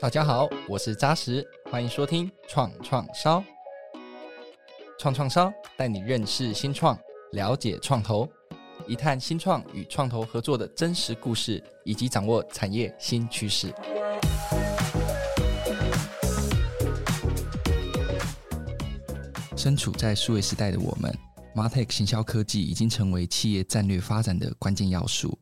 大家好，我是扎实，欢迎收听创创烧。创创烧带你认识新创，了解创投，一探新创与创投合作的真实故事，以及掌握产业新趋势。身处在数位时代的我们，MarTech 行销科技已经成为企业战略发展的关键要素，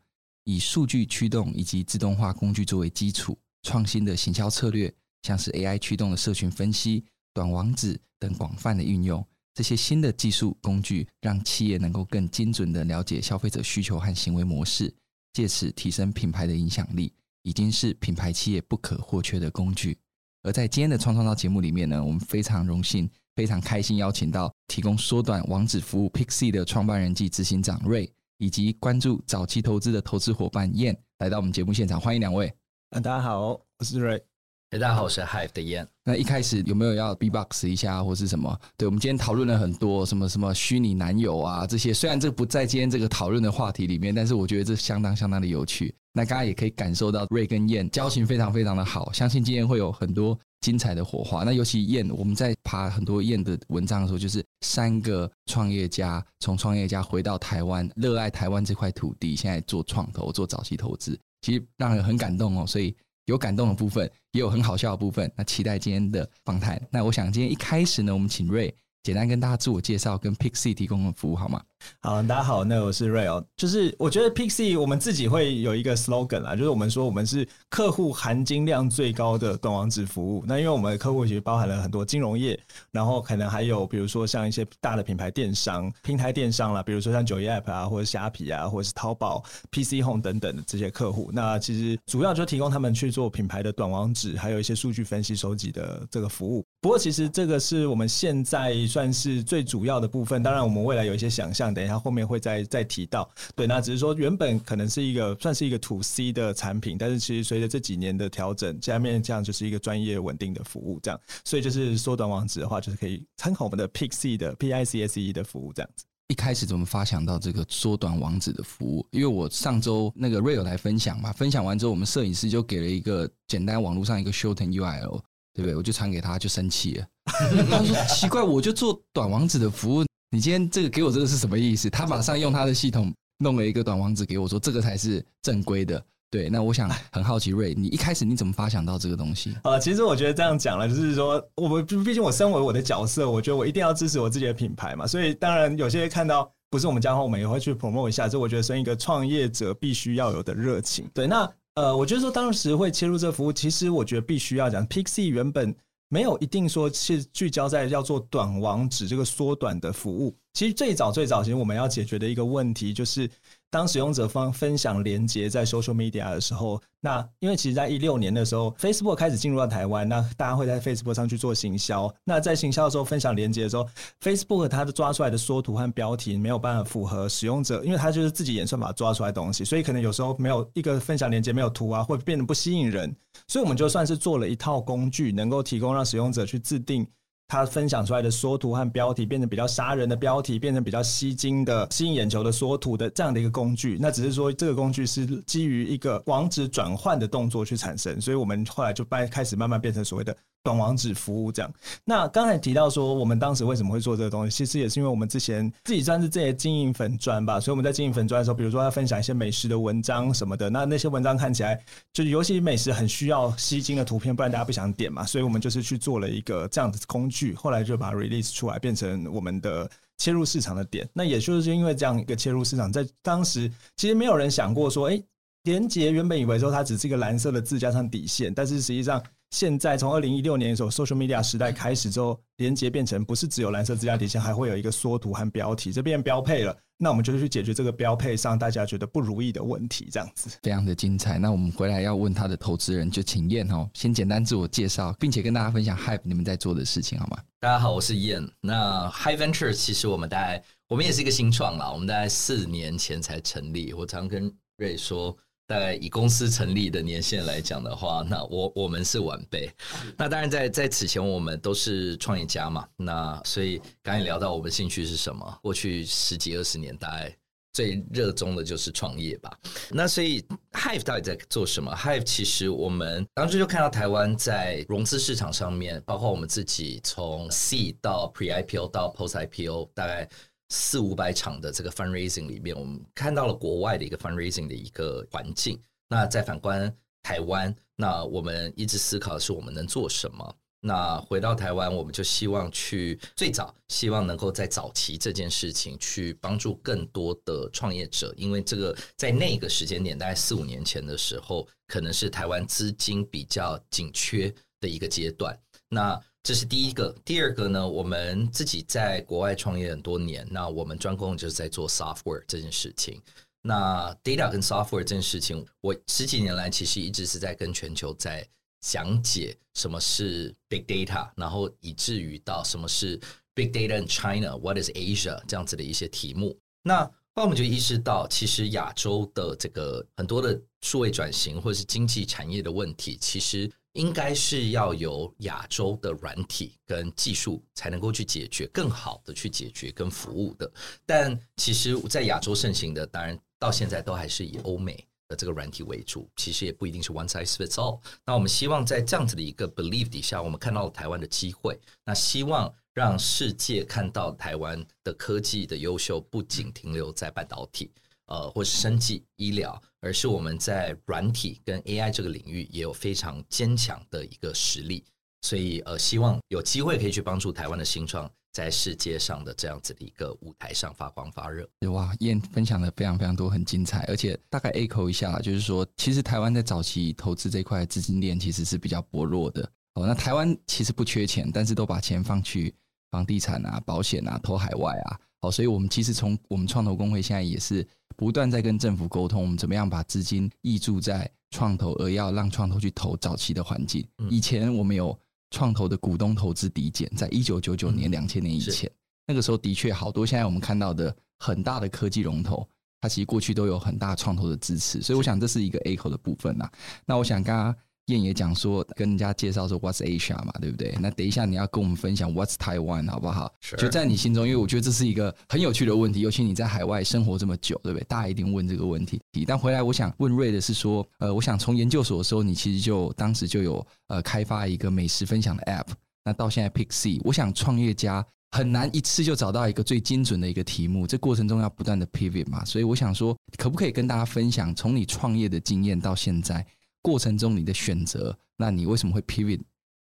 以数据驱动以及自动化工具作为基础。创新的行销策略，像是 AI 驱动的社群分析、短网址等广泛的运用，这些新的技术工具让企业能够更精准地了解消费者需求和行为模式，借此提升品牌的影响力，已经是品牌企业不可或缺的工具。而在今天的创创造节目里面呢，我们非常荣幸、非常开心邀请到提供缩短网址服务 Pixie 的创办人暨执行长 Ray，以及关注早期投资的投资伙伴 Yan 来到我们节目现场，欢迎两位。大家好，我是 Ray。大家好，我是 Hive 的 Yan。那一开始有没有要 B-box 一下，或是什么？对，我们今天讨论了很多什么什么虚拟男友啊这些，虽然这不在今天这个讨论的话题里面，但是我觉得这相当相当的有趣。那刚刚也可以感受到 Ray 跟 Yan 交情非常非常的好，相信今天会有很多精彩的火花。那尤其 Yan，我们在爬很多 Yan 的文章的时候，就是三个创业家从创业家回到台湾，热爱台湾这块土地，现在做创投、做早期投资。其实让人很感动哦，所以有感动的部分，也有很好笑的部分。那期待今天的访谈。那我想今天一开始呢，我们请瑞简单跟大家自我介绍，跟 Pixie 提供的服务好吗？好，大家好，那我是 Ray。就是我觉得 Pixie 我们自己会有一个 slogan 啊，就是我们说我们是客户含金量最高的短网址服务。那因为我们的客户其实包含了很多金融业，然后可能还有比如说像一些大的品牌电商、平台电商啦，比如说像九一 App 啊，或者虾皮啊，或者是淘宝、PC Home 等等的这些客户。那其实主要就提供他们去做品牌的短网址，还有一些数据分析收集的这个服务。不过其实这个是我们现在算是最主要的部分。当然，我们未来有一些想象。等一下，后面会再再提到。对，那只是说原本可能是一个算是一个 to C 的产品，但是其实随着这几年的调整，下面这样就是一个专业稳定的服务，这样。所以就是缩短网址的话，就是可以参考我们的 Pixi 的 P I C S E 的服务这样子。一开始怎么发想到这个缩短网址的服务？因为我上周那个 Ray 来分享嘛，分享完之后，我们摄影师就给了一个简单网络上一个 shorten URL，对不对？我就传给他，就生气了。他说奇怪，我就做短网址的服务。你今天这个给我这个是什么意思？他马上用他的系统弄了一个短网址给我，说这个才是正规的。对，那我想很好奇，Ray，你一开始你怎么发想到这个东西？呃，其实我觉得这样讲了，就是说，我们毕竟我身为我的角色，我觉得我一定要支持我自己的品牌嘛。所以当然有些看到不是我们家的话，我们也会去 promote 一下。这我觉得是一个创业者必须要有的热情。对，那呃，我觉得说当时会切入这个服务，其实我觉得必须要讲，Pixie 原本没有一定说是聚焦在要做短网址这个缩短的服务。其实最早最早，其实我们要解决的一个问题就是，当使用者方分享连接在 social media 的时候，那因为其实，在一六年的时候，Facebook 开始进入到台湾，那大家会在 Facebook 上去做行销。那在行销的时候分享连接的时候，Facebook 它的抓出来的缩图和标题没有办法符合使用者，因为它就是自己演算法抓出来的东西，所以可能有时候没有一个分享连接没有图啊，会变得不吸引人。所以我们就算是做了一套工具，能够提供让使用者去制定。他分享出来的缩图和标题变成比较杀人的标题，变成比较吸睛的、吸引眼球的缩图的这样的一个工具。那只是说这个工具是基于一个网址转换的动作去产生，所以我们后来就开开始慢慢变成所谓的。短网址服务这样，那刚才提到说，我们当时为什么会做这个东西？其实也是因为我们之前自己算是这些经营粉砖吧，所以我们在经营粉砖的时候，比如说要分享一些美食的文章什么的，那那些文章看起来就是尤其美食很需要吸睛的图片，不然大家不想点嘛，所以我们就是去做了一个这样的工具，后来就把 release 出来，变成我们的切入市场的点。那也就是因为这样一个切入市场，在当时其实没有人想过说，哎，连结原本以为说它只是一个蓝色的字加上底线，但是实际上。现在从二零一六年的时候，social media 时代开始之后，连接变成不是只有蓝色字加底线，还会有一个缩图和标题，这变标配了。那我们就去解决这个标配上大家觉得不如意的问题，这样子非常的精彩。那我们回来要问他的投资人，就请 Yan 哦，先简单自我介绍，并且跟大家分享 Hive 你们在做的事情，好吗？大家好，我是 Yan。那 Hive Venture 其实我们大概我们也是一个新创啦，我们大概四年前才成立。我常跟 Ray 说。大概以公司成立的年限来讲的话，那我我们是晚辈。那当然在在此前我们都是创业家嘛。那所以刚才聊到我们兴趣是什么？过去十几二十年，大概最热衷的就是创业吧。那所以 Hive 到底在做什么？Hive 其实我们当时就看到台湾在融资市场上面，包括我们自己从 C 到 Pre IPO 到 Post IPO，大概四五百场的这个 fundraising 里面，我们看到了国外的一个 fundraising 的一个环境。那再反观台湾，那我们一直思考的是我们能做什么。那回到台湾，我们就希望去最早，希望能够在早期这件事情去帮助更多的创业者，因为这个在那个时间点，大概四五年前的时候，可能是台湾资金比较紧缺的一个阶段。那这是第一个，第二个呢，我们自己在国外创业很多年，那我们专攻就是在做 software 这件事情。那 data 跟 software 这件事情，我十几年来其实一直是在跟全球在。讲解什么是 big data，然后以至于到什么是 big data in China，what is Asia 这样子的一些题目。那那我们就意识到，其实亚洲的这个很多的数位转型或者是经济产业的问题，其实应该是要由亚洲的软体跟技术才能够去解决，更好的去解决跟服务的。但其实，在亚洲盛行的，当然到现在都还是以欧美。的这个软体为主，其实也不一定是 one size fits all。那我们希望在这样子的一个 belief 底下，我们看到了台湾的机会。那希望让世界看到台湾的科技的优秀，不仅停留在半导体，呃，或是生技医疗，而是我们在软体跟 AI 这个领域也有非常坚强的一个实力。所以，呃，希望有机会可以去帮助台湾的新创。在世界上的这样子的一个舞台上发光发热。哇，燕分享的非常非常多，很精彩，而且大概 echo 一下，就是说，其实台湾在早期投资这块资金链其实是比较薄弱的。哦，那台湾其实不缺钱，但是都把钱放去房地产啊、保险啊、投海外啊。好，所以我们其实从我们创投公会现在也是不断在跟政府沟通，我们怎么样把资金挹注在创投，而要让创投去投早期的环境。以前我们有。创投的股东投资抵减，在一九九九年、两千年以前，那个时候的确好多。现在我们看到的很大的科技龙头，它其实过去都有很大创投的支持，所以我想这是一个 echo 的部分呐。那我想刚刚。燕也讲说，跟人家介绍说 What's Asia 嘛，对不对？那等一下你要跟我们分享 What's Taiwan 好不好.就在你心中，因为我觉得这是一个很有趣的问题，尤其你在海外生活这么久，对不对？大家一定问这个问题。但回来我想问瑞的是说，呃，我想从研究所的时候，你其实就当时就有呃开发一个美食分享的 App，那到现在 PickSea，我想创业家很难一次就找到一个最精准的一个题目，这过程中要不断的 pivot 嘛，所以我想说，可不可以跟大家分享从你创业的经验到现在？过程中你的选择，那你为什么会 pivot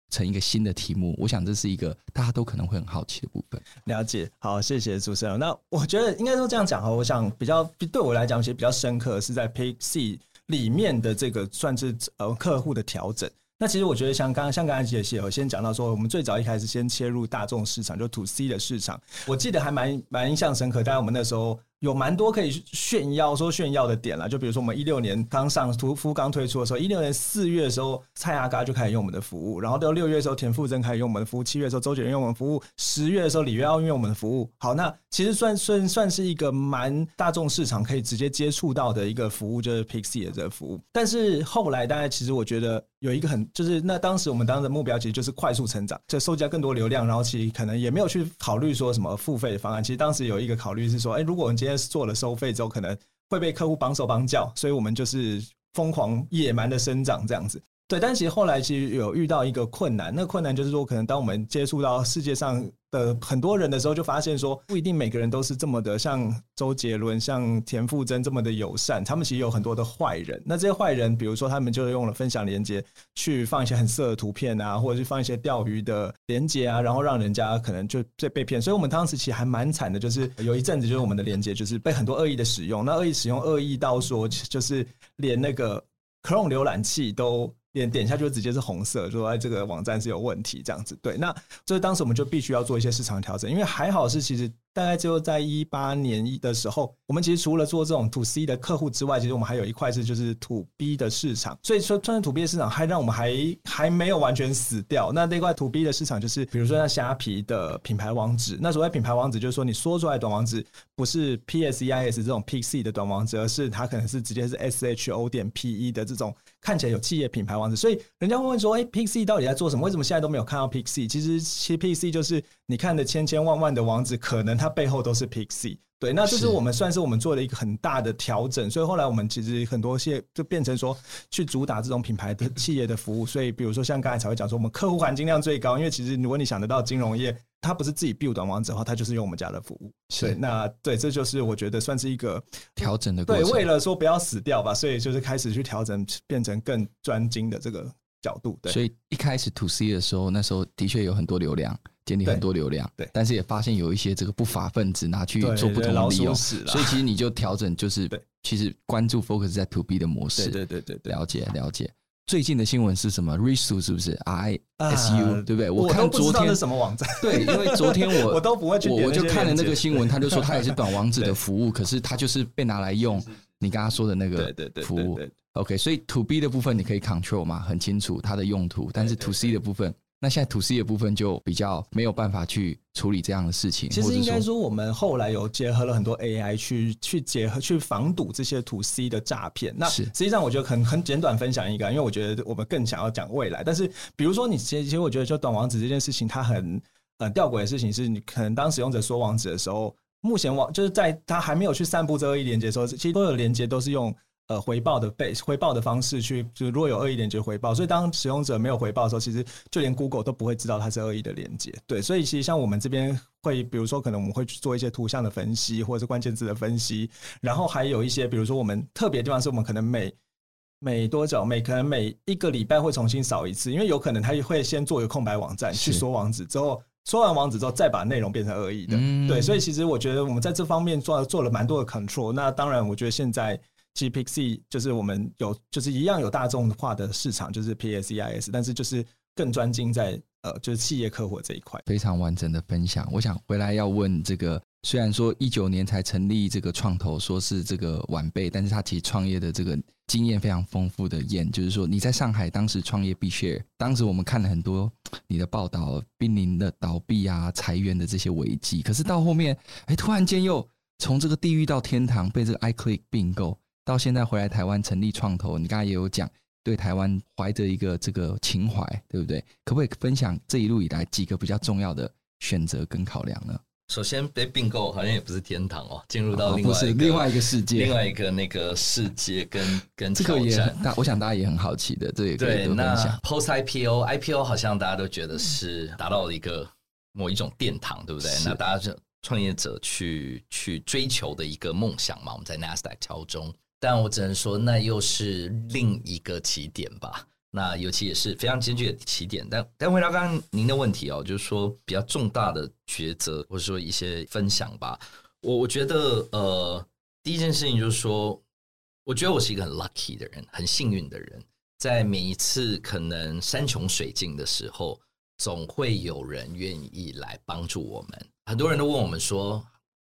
成一个新的题目？我想这是一个大家都可能会很好奇的部分。了解，好，谢谢主持人。那我觉得应该说这样讲哈，我想比较对我来讲，其实比较深刻是在 Pick C 里面的这个算是呃客户的调整。那其实我觉得像刚刚像刚才姐姐有先讲到说，我们最早一开始先切入大众市场，就 To C 的市场，我记得还蛮蛮印象深刻。但我们那时候。有蛮多可以炫耀说炫耀的点了，就比如说我们一六年刚上屠夫刚推出的时候，一六年四月的时候，蔡阿嘎就开始用我们的服务，然后到六月的时候，田馥甄开始用我们的服务，七月的时候，周杰伦用我们服务，十月的时候，里约奥运用我们的服务。好，那其实算算算是一个蛮大众市场可以直接接触到的一个服务，就是 Pixie 的这个服务。但是后来，大家其实我觉得有一个很就是那当时我们当时的目标其实就是快速成长，就收集到更多流量，然后其实可能也没有去考虑说什么付费的方案。其实当时有一个考虑是说，哎，如果我们今天做了收费。之后可能会被客户绑手绑脚，所以我们就是疯狂野蛮的生长这样子。对，但其实后来其实有遇到一个困难，那困难就是说，可能当我们接触到世界上的很多人的时候，就发现说，不一定每个人都是这么的像周杰伦、像田馥甄这么的友善，他们其实有很多的坏人。那这些坏人，比如说他们就用了分享连接去放一些很色的图片啊，或者是放一些钓鱼的连接啊，然后让人家可能就被被骗。所以我们当时其实还蛮惨的，就是有一阵子就是我们的连接就是被很多恶意的使用，那恶意使用恶意到说，就是连那个 Chrome 浏览器都。点点下去就直接是红色，说哎，这个网站是有问题这样子。对，那所以当时我们就必须要做一些市场调整，因为还好是其实。大概就在一八年的时候，我们其实除了做这种 To C 的客户之外，其实我们还有一块是就是 To B 的市场。所以说，算是 To B 的市场还让我们还还没有完全死掉。那那块 To B 的市场就是，比如说像虾皮的品牌网址。那所谓品牌网址，就是说你说出来的短网址不是 P S E I S 这种 P C 的短网址，而是它可能是直接是 S H O 点 P E 的这种看起来有企业品牌网址。所以人家会问说，哎，P C 到底在做什么？为什么现在都没有看到 P C？其实，其实 P C 就是你看的千千万万的网址，可能它背后都是 PickSea。对，那这是我们算是我们做了一个很大的调整，所以后来我们其实很多些就变成说去主打这种品牌的 企业的服务。所以比如说像刚才才会讲说，我们客户含金量最高，因为其实如果你想得到金融业，它不是自己 build 短网址的话，它就是用我们家的服务。是，那对，这就是我觉得算是一个调整的过程。对，为了说不要死掉吧，所以就是开始去调整，变成更专精的这个角度。对，所以一开始 to C 的时候，那时候的确有很多流量。建立很多流量，对，但是也发现有一些这个不法分子拿去做不同的利用，所以其实你就调整，就是其实关注 focus 在 to B 的模式，对对对对，了解了解。最近的新闻是什么？Risu 是不是？I S U 对不对？我看昨天是什么网站？对，因为昨天我 我都不会去，我我就看了那个新闻，他就说他也是 短网址的服务，可是他就是被拿来用你刚刚说的那个服务。OK，所以 to B 的部分你可以 control 嘛，很清楚它的用途，但是 to C 的部分。那现在 to C 的部分就比较没有办法去处理这样的事情。其实应该说，我们后来有结合了很多 AI 去去结合去防堵这些 to C 的诈骗。那实际上我觉得很很简短分享一个，因为我觉得我们更想要讲未来。但是比如说你其实其实我觉得就短网址这件事情，它很呃吊诡的事情是，你可能当使用者说网址的时候，目前网就是在他还没有去散布这个一连接的时候，其实所有连接都是用。呃，回报的被回报的方式去，就是如果有恶意连接回报，所以当使用者没有回报的时候，其实就连 Google 都不会知道它是恶意的连接。对，所以其实像我们这边会，比如说可能我们会去做一些图像的分析，或者是关键字的分析，然后还有一些，比如说我们特别地方是我们可能每每多久，每可能每一个礼拜会重新扫一次，因为有可能他会先做一个空白网站去锁网址，之后锁完网址之后再把内容变成恶意的。嗯、对，所以其实我觉得我们在这方面做做了蛮多的 control。那当然，我觉得现在。GPIX 就是我们有，就是一样有大众化的市场，就是 PACIS，但是就是更专精在呃，就是企业客户这一块。非常完整的分享。我想回来要问这个，虽然说一九年才成立这个创投，说是这个晚辈，但是他其实创业的这个经验非常丰富的。燕就是说，你在上海当时创业 Bshare，当时我们看了很多你的报道，濒临的倒闭啊、裁员的这些危机，可是到后面，哎，突然间又从这个地狱到天堂，被这个 iClick 并购。到现在回来台湾成立创投，你刚才也有讲，对台湾怀着一个这个情怀，对不对？可不可以分享这一路以来几个比较重要的选择跟考量呢？首先被并购好像也不是天堂哦，进入到另外一个、哦、不是另外一个世界，另外一个那个世界跟跟。这个也大，我想大家也很好奇的，这也对。那 Post IPO IPO 好像大家都觉得是达到了一个某一种殿堂，对不对？那大家就创业者去去追求的一个梦想嘛，我们在 NASDAQ 敲钟。但我只能说，那又是另一个起点吧。那尤其也是非常艰巨的起点。但但回答刚刚您的问题哦，就是说比较重大的抉择，或者说一些分享吧。我我觉得，呃，第一件事情就是说，我觉得我是一个很 lucky 的人，很幸运的人。在每一次可能山穷水尽的时候，总会有人愿意来帮助我们。很多人都问我们说，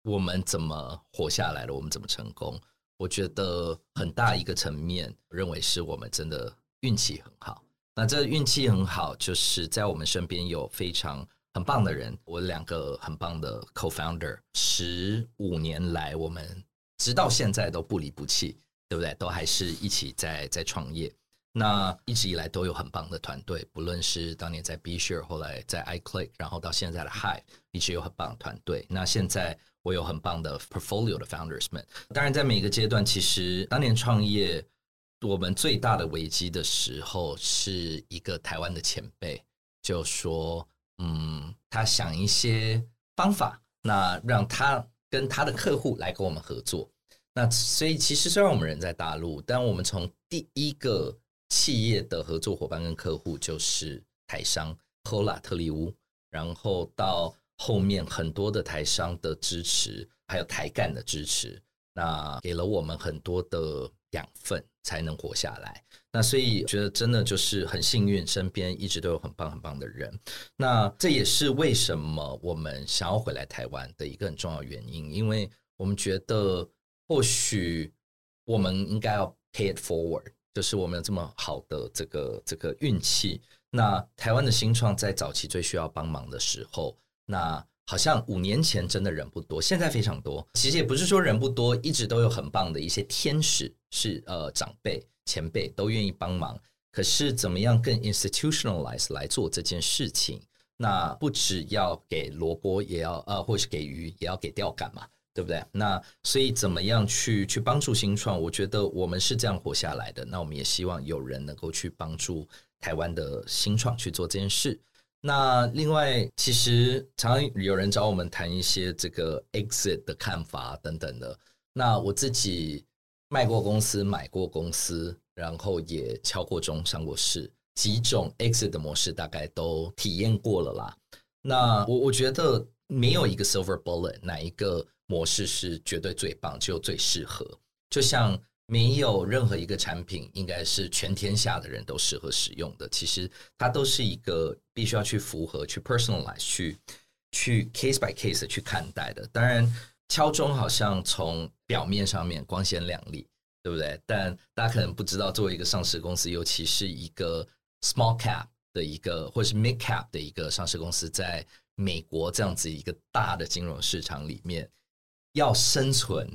我们怎么活下来了？我们怎么成功？我觉得很大一个层面，认为是我们真的运气很好。那这运气很好，就是在我们身边有非常很棒的人。我两个很棒的 co-founder，十五年来我们直到现在都不离不弃，对不对？都还是一起在在创业。那一直以来都有很棒的团队，不论是当年在 BeShare，后来在 iClick，然后到现在的 Hive，一直有很棒的团队。那现在。我有很棒的 portfolio 的 founders 们，当然在每个阶段，其实当年创业，我们最大的危机的时候，是一个台湾的前辈就说，嗯，他想一些方法，那让他跟他的客户来跟我们合作。那所以其实虽然我们人在大陆，但我们从第一个企业的合作伙伴跟客户就是台商 Hola 特力屋，然后到。后面很多的台商的支持，还有台干的支持，那给了我们很多的养分，才能活下来。那所以觉得真的就是很幸运，身边一直都有很棒很棒的人。那这也是为什么我们想要回来台湾的一个很重要原因，因为我们觉得或许我们应该要 pay it forward，就是我们有这么好的这个这个运气。那台湾的新创在早期最需要帮忙的时候。那好像五年前真的人不多，现在非常多。其实也不是说人不多，一直都有很棒的一些天使，是呃长辈前辈都愿意帮忙。可是怎么样更 institutionalize 来做这件事情？那不只要给萝卜，也要呃，或是给鱼，也要给钓竿嘛。对不对？那所以怎么样去去帮助新创？我觉得我们是这样活下来的。那我们也希望有人能够去帮助台湾的新创去做这件事。那另外，其实常有人找我们谈一些这个 exit 的看法等等的。那我自己卖过公司，买过公司，然后也敲过钟、上过市，几种 exit 的模式大概都体验过了啦。那我我觉得没有一个 silver bullet，哪一个模式是绝对最棒，只有最适合。就像。没有任何一个产品应该是全天下的人都适合使用的。其实它都是一个必须要去符合、去 personalize、去去 case by case 去看待的。当然，敲钟好像从表面上面光鲜亮丽，对不对？但大家可能不知道，作为一个上市公司，尤其是一个 small cap 的一个，或是 mid cap 的一个上市公司，在美国这样子一个大的金融市场里面，要生存。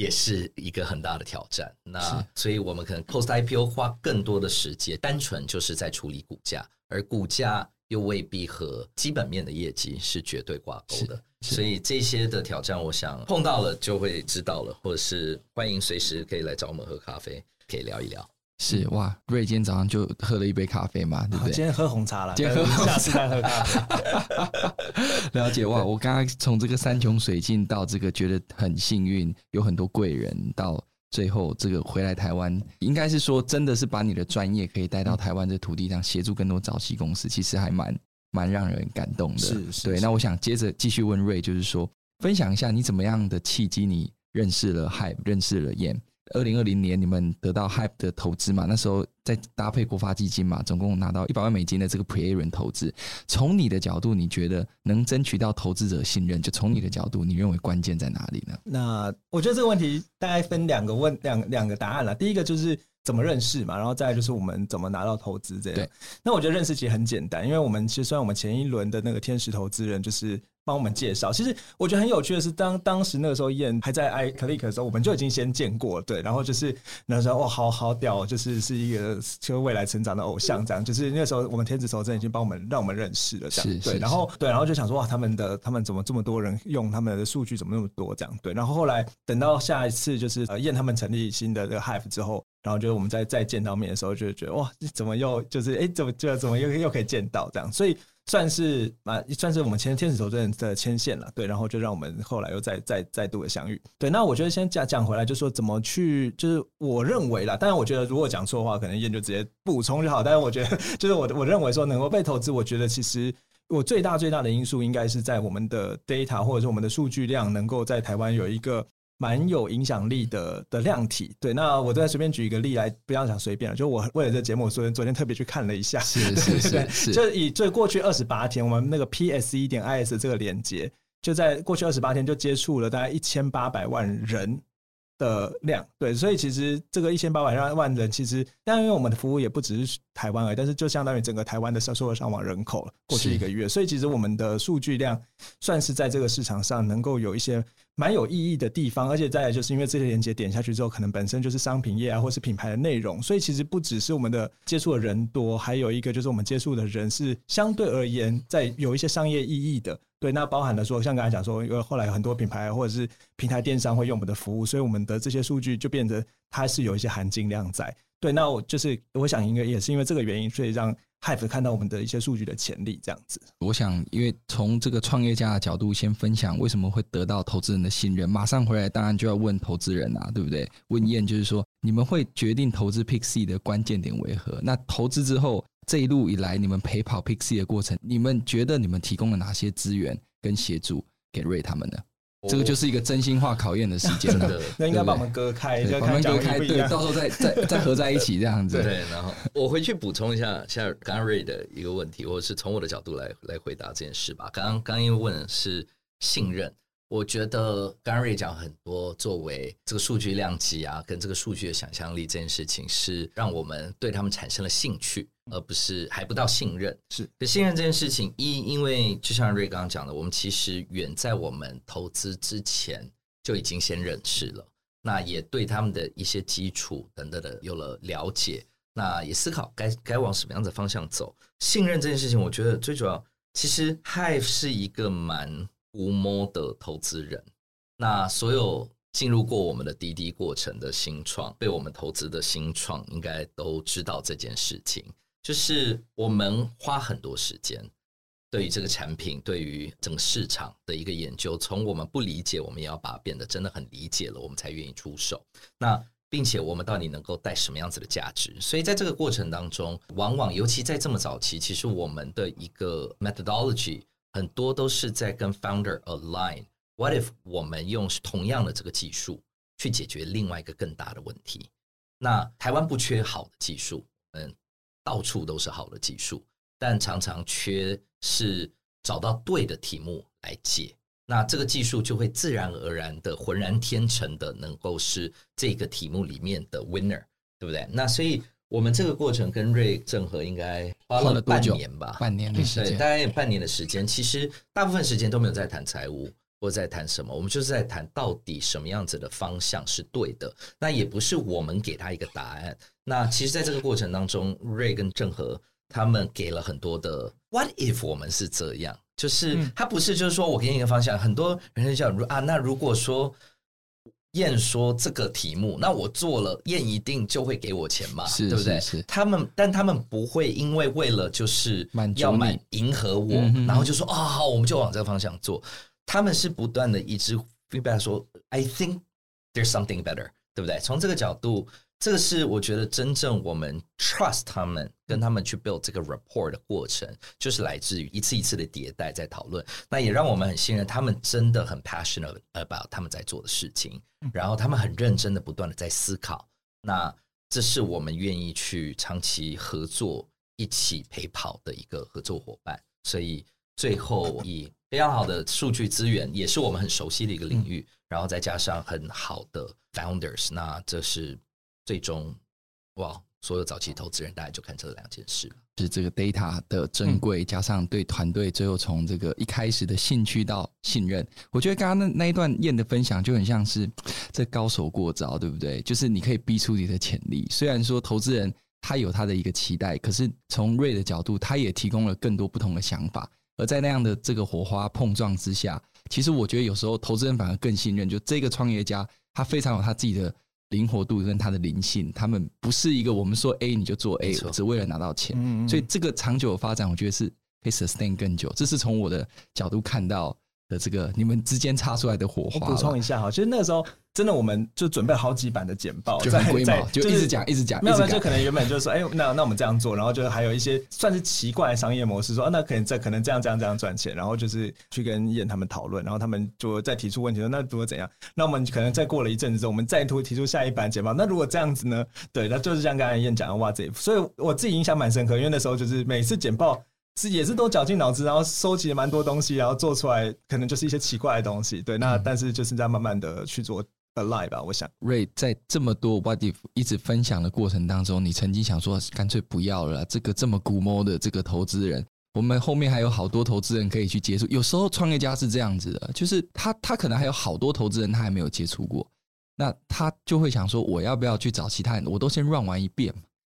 也是一个很大的挑战。那所以我们可能 post IPO 花更多的时间，单纯就是在处理股价，而股价又未必和基本面的业绩是绝对挂钩的。所以这些的挑战，我想碰到了就会知道了，或者是欢迎随时可以来找我们喝咖啡，可以聊一聊。是哇，瑞今天早上就喝了一杯咖啡嘛，对不对？今天喝红茶了，今天喝红茶，下次再喝咖啡。了解哇，我刚刚从这个山穷水尽到这个觉得很幸运，有很多贵人，到最后这个回来台湾，应该是说真的是把你的专业可以带到台湾这土地上，协助更多早期公司，其实还蛮蛮让人感动的。是是，对。那我想接着继续问瑞，就是说分享一下你怎么样的契机，你认识了 Hype，认识了 Yan。二零二零年，你们得到 Hype 的投资嘛？那时候再搭配国发基金嘛，总共拿到一百万美金的这个 Pre-A 轮投资。从你的角度，你觉得能争取到投资者信任？就从你的角度，你认为关键在哪里呢？那我觉得这个问题大概分两个问两两个答案了。第一个就是怎么认识嘛，然后再来就是我们怎么拿到投资这样。对。那我觉得认识其实很简单，因为我们其实虽然我们前一轮的那个天使投资人就是。帮我们介绍，其实我觉得很有趣的是，当当时那个时候燕还在 iClick 的时候，我们就已经先见过，对，然后就是那时候哇，好好屌，就是是一个就未来成长的偶像这样，就是那个时候我们天子手真已经帮我们让我们认识了这样，对，然后对，然后就想说哇，他们的他们怎么这么多人用他们的数据怎么那么多这样，对，然后后来等到下一次就是呃燕他们成立新的这个 Hive 之后，然后就是我们再再见到面的时候，就觉得哇，怎么又就是哎，怎么就怎么又又可以见到这样，所以。算是啊，算是我们前天使投资人的牵线了，对，然后就让我们后来又再再再度的相遇，对。那我觉得先讲讲回来，就说怎么去，就是我认为啦，当然我觉得如果讲错的话，可能燕就直接补充就好。但是我觉得，就是我我认为说能够被投资，我觉得其实我最大最大的因素应该是在我们的 data 或者是我们的数据量能够在台湾有一个。蛮有影响力的的量体，对。那我再随便举一个例来，不要讲随便了。就我为了这节目，所以昨天特别去看了一下，是 是是是。就以最过去二十八天，我们那个 PSE 点 IS 这个连接，就在过去二十八天就接触了大概一千八百万人的量，对。所以其实这个一千八百万人，其实但因为我们的服务也不只是台湾而已，但是就相当于整个台湾的销售额上网人口了。过去一个月，所以其实我们的数据量算是在这个市场上能够有一些。蛮有意义的地方，而且再来就是因为这些连接点下去之后，可能本身就是商品页啊，或是品牌的内容，所以其实不只是我们的接触的人多，还有一个就是我们接触的人是相对而言在有一些商业意义的。对，那包含了说，像刚才讲说，因为后来很多品牌或者是平台电商会用我们的服务，所以我们的这些数据就变得它是有一些含金量在。对，那我就是我想，应该也是因为这个原因，所以让。Hype 看到我们的一些数据的潜力，这样子。我想，因为从这个创业家的角度，先分享为什么会得到投资人的信任。马上回来，当然就要问投资人啊，对不对？问燕，就是说，你们会决定投资 Pixie 的关键点为何？那投资之后，这一路以来，你们陪跑 Pixie 的过程，你们觉得你们提供了哪些资源跟协助给瑞他们呢？这个就是一个真心话考验的时间了，那应该把我们割开，把我们割开，对，到时候再再 再合在一起这样子。对，然后我回去补充一下，像刚刚瑞的一个问题，或者是从我的角度来来回答这件事吧。刚刚刚因为问的是信任。我觉得刚瑞讲很多，作为这个数据量级啊，跟这个数据的想象力这件事情，是让我们对他们产生了兴趣，而不是还不到信任。是，可信任这件事情，一因为就像瑞刚刚讲的，我们其实远在我们投资之前就已经先认识了，那也对他们的一些基础等等的有了了解，那也思考该该往什么样的方向走。信任这件事情，我觉得最主要，其实 Hive 是一个蛮。估摸的投资人，那所有进入过我们的滴滴过程的新创，被我们投资的新创，应该都知道这件事情，就是我们花很多时间。对于这个产品，对于整个市场的一个研究，从我们不理解，我们也要把它变得真的很理解了，我们才愿意出手。那并且我们到底能够带什么样子的价值？所以在这个过程当中，往往尤其在这么早期，其实我们的一个 methodology 很多都是在跟 founder align。What if 我们用同样的这个技术去解决另外一个更大的问题？那台湾不缺好的技术，嗯，到处都是好的技术。但常常缺是找到对的题目来解，那这个技术就会自然而然的浑然天成的能够是这个题目里面的 winner，对不对？那所以我们这个过程跟 Ray 整合应该花了半年吧，半年的时间，大概有半年的时间。其实大部分时间都没有在谈财务或在谈什么，我们就是在谈到底什么样子的方向是对的。那也不是我们给他一个答案。那其实在这个过程当中，Ray 跟正和。他们给了很多的 What if 我们是这样？就是他不是就是说我给你一个方向，很多人就想啊，那如果说燕说这个题目，那我做了，验一定就会给我钱嘛，是对不对？他们，但他们不会因为为了就是要满迎合我，然后就说啊、哦，好，我们就往这个方向做。他们是不断的一直 feedback 说，I think there's something better，对不对？从这个角度。这个是我觉得真正我们 trust 他们跟他们去 build 这个 rapport 的过程，就是来自于一次一次的迭代在讨论。那也让我们很信任他们，真的很 passionate about 他们在做的事情，然后他们很认真的不断的在思考。那这是我们愿意去长期合作、一起陪跑的一个合作伙伴。所以最后以非常好的数据资源，也是我们很熟悉的一个领域，然后再加上很好的 founders，那这是。最终，哇！所有早期投资人大概就看这两件事了，是这个 data 的珍贵，加上对团队最后从这个一开始的兴趣到信任。我觉得刚刚那那一段燕的分享就很像是这高手过招，对不对？就是你可以逼出你的潜力。虽然说投资人他有他的一个期待，可是从 Ray 的角度，他也提供了更多不同的想法。而在那样的这个火花碰撞之下，其实我觉得有时候投资人反而更信任，就这个创业家他非常有他自己的。灵活度跟它的灵性，他们不是一个我们说 A 你就做 A，只为了拿到钱。嗯嗯，所以这个长久的发展，我觉得是可以 sustain 更久。这是从我的角度看到的这个你们之间擦出来的火花。我补充一下哈，其实那个时候。真的，我们就准备好几版的简报，就很规模，就一直讲，一直讲，没有，就可能原本就是说，哎，那那我们这样做，然后就是还有一些算是奇怪的商业模式，说，啊，那可能这可能这样这样这样赚钱，然后就是去跟燕他们讨论，然后他们就再提出问题说，那如果怎样？那我们可能再过了一阵子之后，我们再突提出下一版简报，那如果这样子呢？对，那就是像刚才燕讲的哇，这所以我自己印象蛮深刻，因为那时候就是每次简报是也是都绞尽脑汁，然后收集了蛮多东西，然后做出来可能就是一些奇怪的东西，对，那但是就是在慢慢的去做。Alive 吧，我想 Ray 在这么多 What If 一直分享的过程当中，你曾经想说干脆不要了，这个这么古摸的这个投资人，我们后面还有好多投资人可以去接触。有时候创业家是这样子的，就是他他可能还有好多投资人他还没有接触过，那他就会想说，我要不要去找其他人？我都先 run 完一遍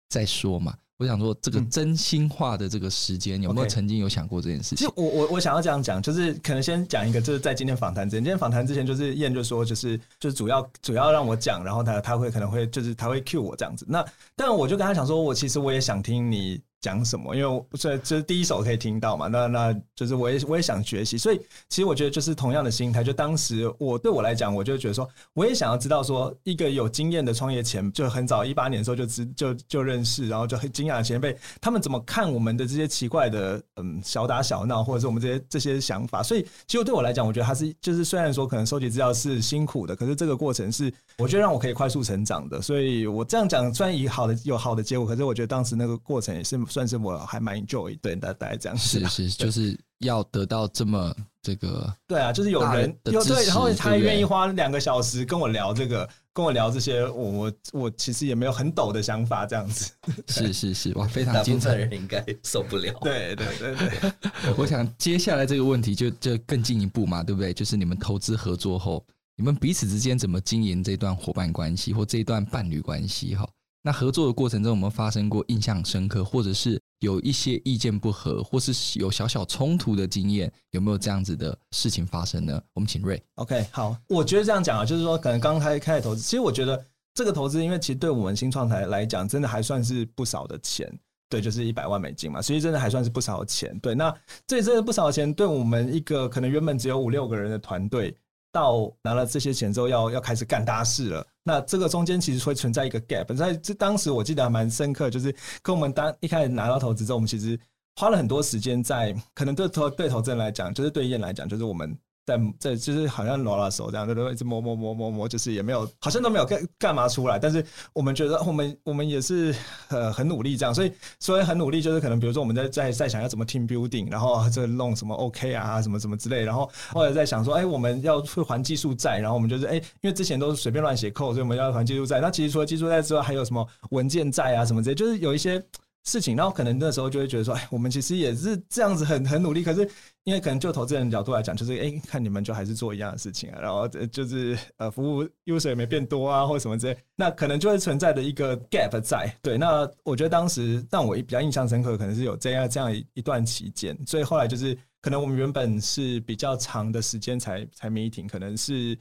再说嘛。我想说，这个真心话的这个时间，有没有曾经有想过这件事情？其实我我我想要这样讲，就是可能先讲一个，就是在今天访谈之前，今天访谈之前，就是燕就说，就是就是主要主要让我讲，然后他他会可能会就是他会 cue 我这样子。那但我就跟他讲说，我其实我也想听你。讲什么？因为我这这是第一手可以听到嘛，那那就是我也我也想学习，所以其实我觉得就是同样的心态。就当时我对我来讲，我就觉得说，我也想要知道说，一个有经验的创业前，就很早一八年的时候就知就就认识，然后就很惊讶的前辈，他们怎么看我们的这些奇怪的嗯小打小闹，或者是我们这些这些想法。所以其实对我来讲，我觉得他是就是虽然说可能收集资料是辛苦的，可是这个过程是我觉得让我可以快速成长的。所以我这样讲，虽然以好的有好的结果，可是我觉得当时那个过程也是。算是我还蛮 enjoy，对，大概这样子。是 是，就是要得到这么这个。对啊，就是有人有对，然后他还愿意花两个小时跟我聊这个，跟我聊这些，我我我其实也没有很抖的想法，这样子。是是是，哇，非常精彩，人应该受不了。对对对对，我想接下来这个问题就就更进一步嘛，对不对？就是你们投资合作后，你们彼此之间怎么经营这段伙伴关系或这一段伴侣关系？哈。那合作的过程中有没有发生过印象深刻，或者是有一些意见不合，或是有小小冲突的经验，有没有这样子的事情发生呢？我们请瑞。OK，好，我觉得这样讲啊，就是说，可能刚开开始投资，其实我觉得这个投资，因为其实对我们新创台来讲，真的还算是不少的钱。对，就是一百万美金嘛，所以真的还算是不少钱。对，那这真的不少钱，对我们一个可能原本只有五六个人的团队，到拿了这些钱之后要，要开始干大事了。那这个中间其实会存在一个 gap。在这当时我记得还蛮深刻，就是跟我们当一开始拿到投资之后，我们其实花了很多时间在，可能对投对投资人来讲，就是对燕来讲，就是我们。在在就是好像罗拉手这样，都都一直摸摸摸摸摸，就是也没有，好像都没有干干嘛出来。但是我们觉得，我们我们也是呃很努力这样，所以所以很努力，就是可能比如说我们在在在想要怎么 team building，然后这弄什么 OK 啊，什么什么之类，然后或者在想说，哎，我们要会还技术债，然后我们就是哎，因为之前都是随便乱写 code，所以我们要还技术债。那其实除了技术债之外，还有什么文件债啊什么之类，就是有一些。事情，然后可能那时候就会觉得说，哎，我们其实也是这样子很很努力，可是因为可能就投资人的角度来讲，就是哎，看你们就还是做一样的事情啊，然后就是呃，服务 user 也没变多啊，或什么之类，那可能就会存在的一个 gap 在。对，那我觉得当时让我比较印象深刻，可能是有这样这样一段期间，所以后来就是可能我们原本是比较长的时间才才 meeting，可能是。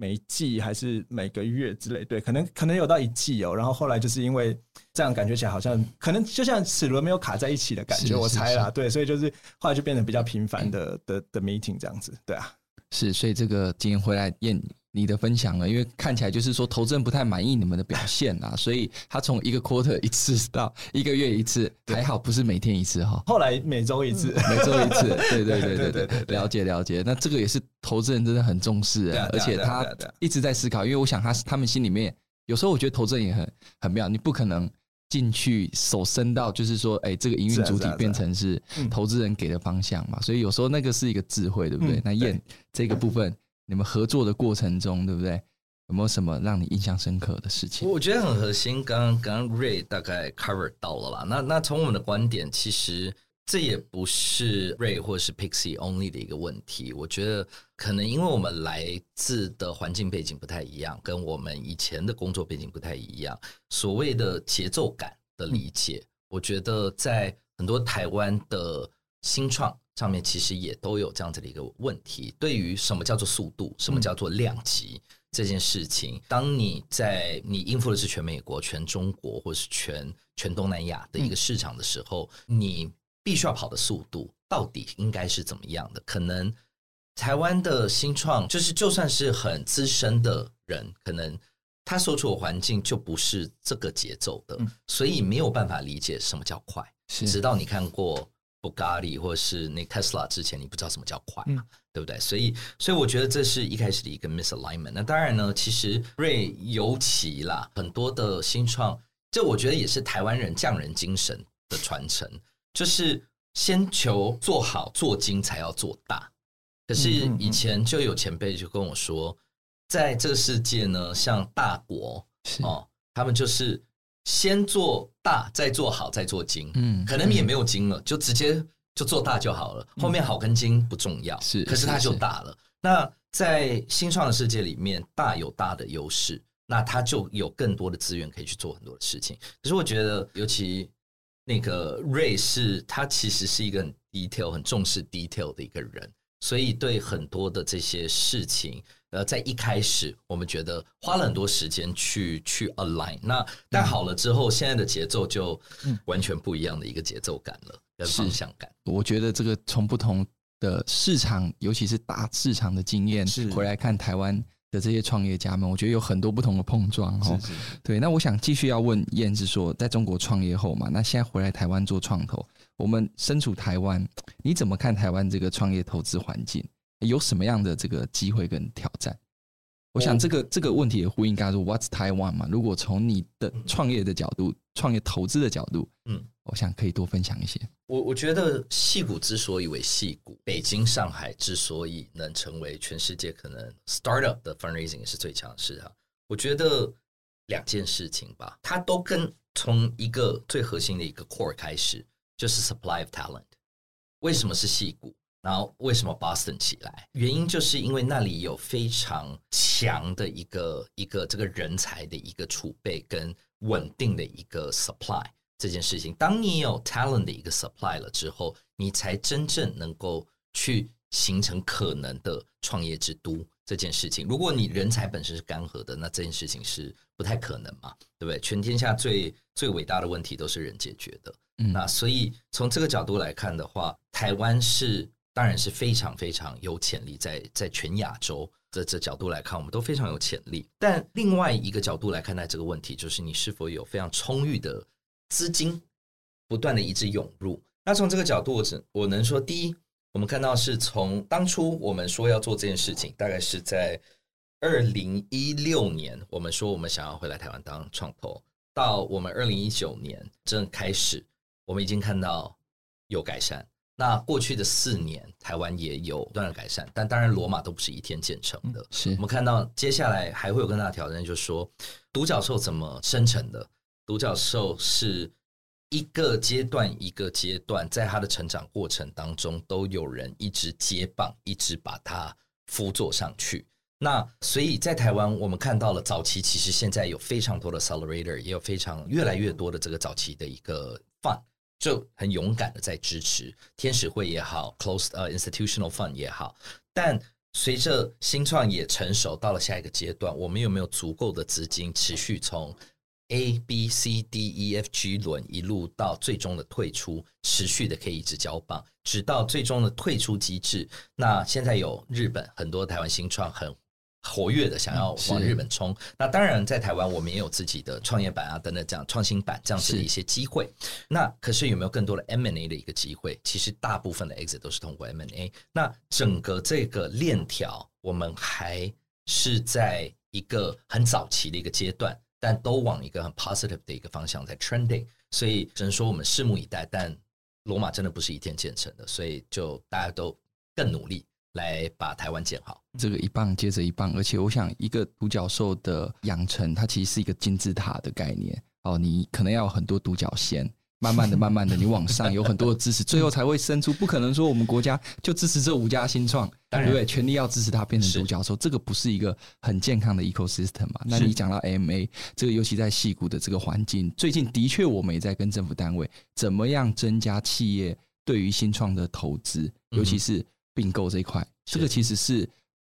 每一季还是每个月之类，对，可能可能有到一季哦。然后后来就是因为这样，感觉起来好像可能就像齿轮没有卡在一起的感觉，我猜啦，对，所以就是后来就变得比较频繁的的的 meeting 这样子，对啊，是，所以这个今天回来验。你的分享了，因为看起来就是说投资人不太满意你们的表现啊，所以他从一个 quarter 一次到一个月一次，还好不是每天一次哈。后来每周一次，每周一次，对 对对对对，了解了解。那这个也是投资人真的很重视，而且他一直在思考，因为我想他他们心里面有时候我觉得投资人也很很妙，你不可能进去手伸到就是说，哎，这个营运主体变成是投资人给的方向嘛，所以有时候那个是一个智慧，对不对？那验这个部分。你们合作的过程中，对不对？有没有什么让你印象深刻的事情？我觉得很核心，刚刚刚刚 Ray 大概 cover 到了吧？那那从我们的观点，其实这也不是 Ray 或是 Pixie only 的一个问题。我觉得可能因为我们来自的环境背景不太一样，跟我们以前的工作背景不太一样。所谓的节奏感的理解，我觉得在很多台湾的新创。上面其实也都有这样子的一个问题，对于什么叫做速度，什么叫做量级这件事情，当你在你应付的是全美国、全中国或是全全东南亚的一个市场的时候，你必须要跑的速度到底应该是怎么样的？可能台湾的新创就是就算是很资深的人，可能他所处的环境就不是这个节奏的，所以没有办法理解什么叫快，直到你看过。布咖喱或是那 Tesla 之前，你不知道什么叫快嘛，嗯、对不对？所以，所以我觉得这是一开始的一个 misalignment。那当然呢，其实 Ray 尤其啦，很多的新创，这我觉得也是台湾人匠人精神的传承，就是先求做好做精，才要做大。可是以前就有前辈就跟我说，在这个世界呢，像大国哦，他们就是。先做大，再做好，再做精。嗯，可能你也没有精了，就直接就做大就好了。后面好跟精不重要，是，可是它就大了。那在新创的世界里面，大有大的优势，那它就有更多的资源可以去做很多的事情。可是我觉得，尤其那个瑞士，他其实是一个很 detail、很重视 detail 的一个人，所以对很多的这些事情。呃，在一开始，我们觉得花了很多时间去去 align，那但好了之后，嗯、现在的节奏就完全不一样的一个节奏感了，跟方向感。我觉得这个从不同的市场，尤其是大市场的经验是回来看台湾的这些创业家们，我觉得有很多不同的碰撞哈。是是是对，那我想继续要问燕子说，在中国创业后嘛，那现在回来台湾做创投，我们身处台湾，你怎么看台湾这个创业投资环境？有什么样的这个机会跟挑战？我想这个这个问题也呼应刚才说 What's Taiwan 嘛？如果从你的创业的角度、创业投资的角度，嗯，我想可以多分享一些。我我觉得戏谷之所以为戏谷，北京、上海之所以能成为全世界可能 startup 的 fundraising 是最强势哈。我觉得两件事情吧，它都跟从一个最核心的一个 core 开始，就是 supply of talent。为什么是戏谷？然后为什么 Boston 起来？原因就是因为那里有非常强的一个一个这个人才的一个储备跟稳定的一个 supply，这件事情。当你有 talent 的一个 supply 了之后，你才真正能够去形成可能的创业之都这件事情。如果你人才本身是干涸的，那这件事情是不太可能嘛，对不对？全天下最最伟大的问题都是人解决的。嗯，那所以从这个角度来看的话，台湾是当然是非常非常有潜力在，在全亚洲。这这角度来看，我们都非常有潜力。但另外一个角度来看待这个问题，就是你是否有非常充裕的资金，不断的一直涌入。那从这个角度，我只我能说，第一，我们看到是从当初我们说要做这件事情，大概是在二零一六年，我们说我们想要回来台湾当创投，到我们二零一九年正开始，我们已经看到有改善。那过去的四年，台湾也有不断的改善，但当然罗马都不是一天建成的。是我们看到接下来还会有更大的挑战，就是说独角兽怎么生成的？独角兽是一个阶段一个阶段，在它的成长过程当中，都有人一直接棒，一直把它辅佐上去。那所以在台湾，我们看到了早期，其实现在有非常多的 accelerator，也有非常越来越多的这个早期的一个 fund。就很勇敢的在支持天使会也好，closed 呃 institutional fund 也好，但随着新创也成熟到了下一个阶段，我们有没有足够的资金持续从 A B C D E F G 轮一路到最终的退出，持续的可以一直交棒，直到最终的退出机制？那现在有日本很多台湾新创很。活跃的想要往日本冲，那当然在台湾我们也有自己的创业板啊等等这样创新板这样子的一些机会。那可是有没有更多的 M&A 的一个机会？其实大部分的 exit 都是通过 M&A。那整个这个链条，我们还是在一个很早期的一个阶段，但都往一个很 positive 的一个方向在 trending。所以只能说我们拭目以待。但罗马真的不是一天建成的，所以就大家都更努力。来把台湾建好，这个一棒接着一棒，而且我想一个独角兽的养成，它其实是一个金字塔的概念哦。你可能要有很多独角仙，慢慢的、慢慢的，你往上有很多的支持，最后才会生出。不可能说我们国家就支持这五家新创，对不对？全力要支持它变成独角兽，这个不是一个很健康的 ecosystem 嘛？那你讲到 AMA 这个，尤其在戏谷的这个环境，最近的确我们也在跟政府单位怎么样增加企业对于新创的投资，尤其是。并购这一块，这个其实是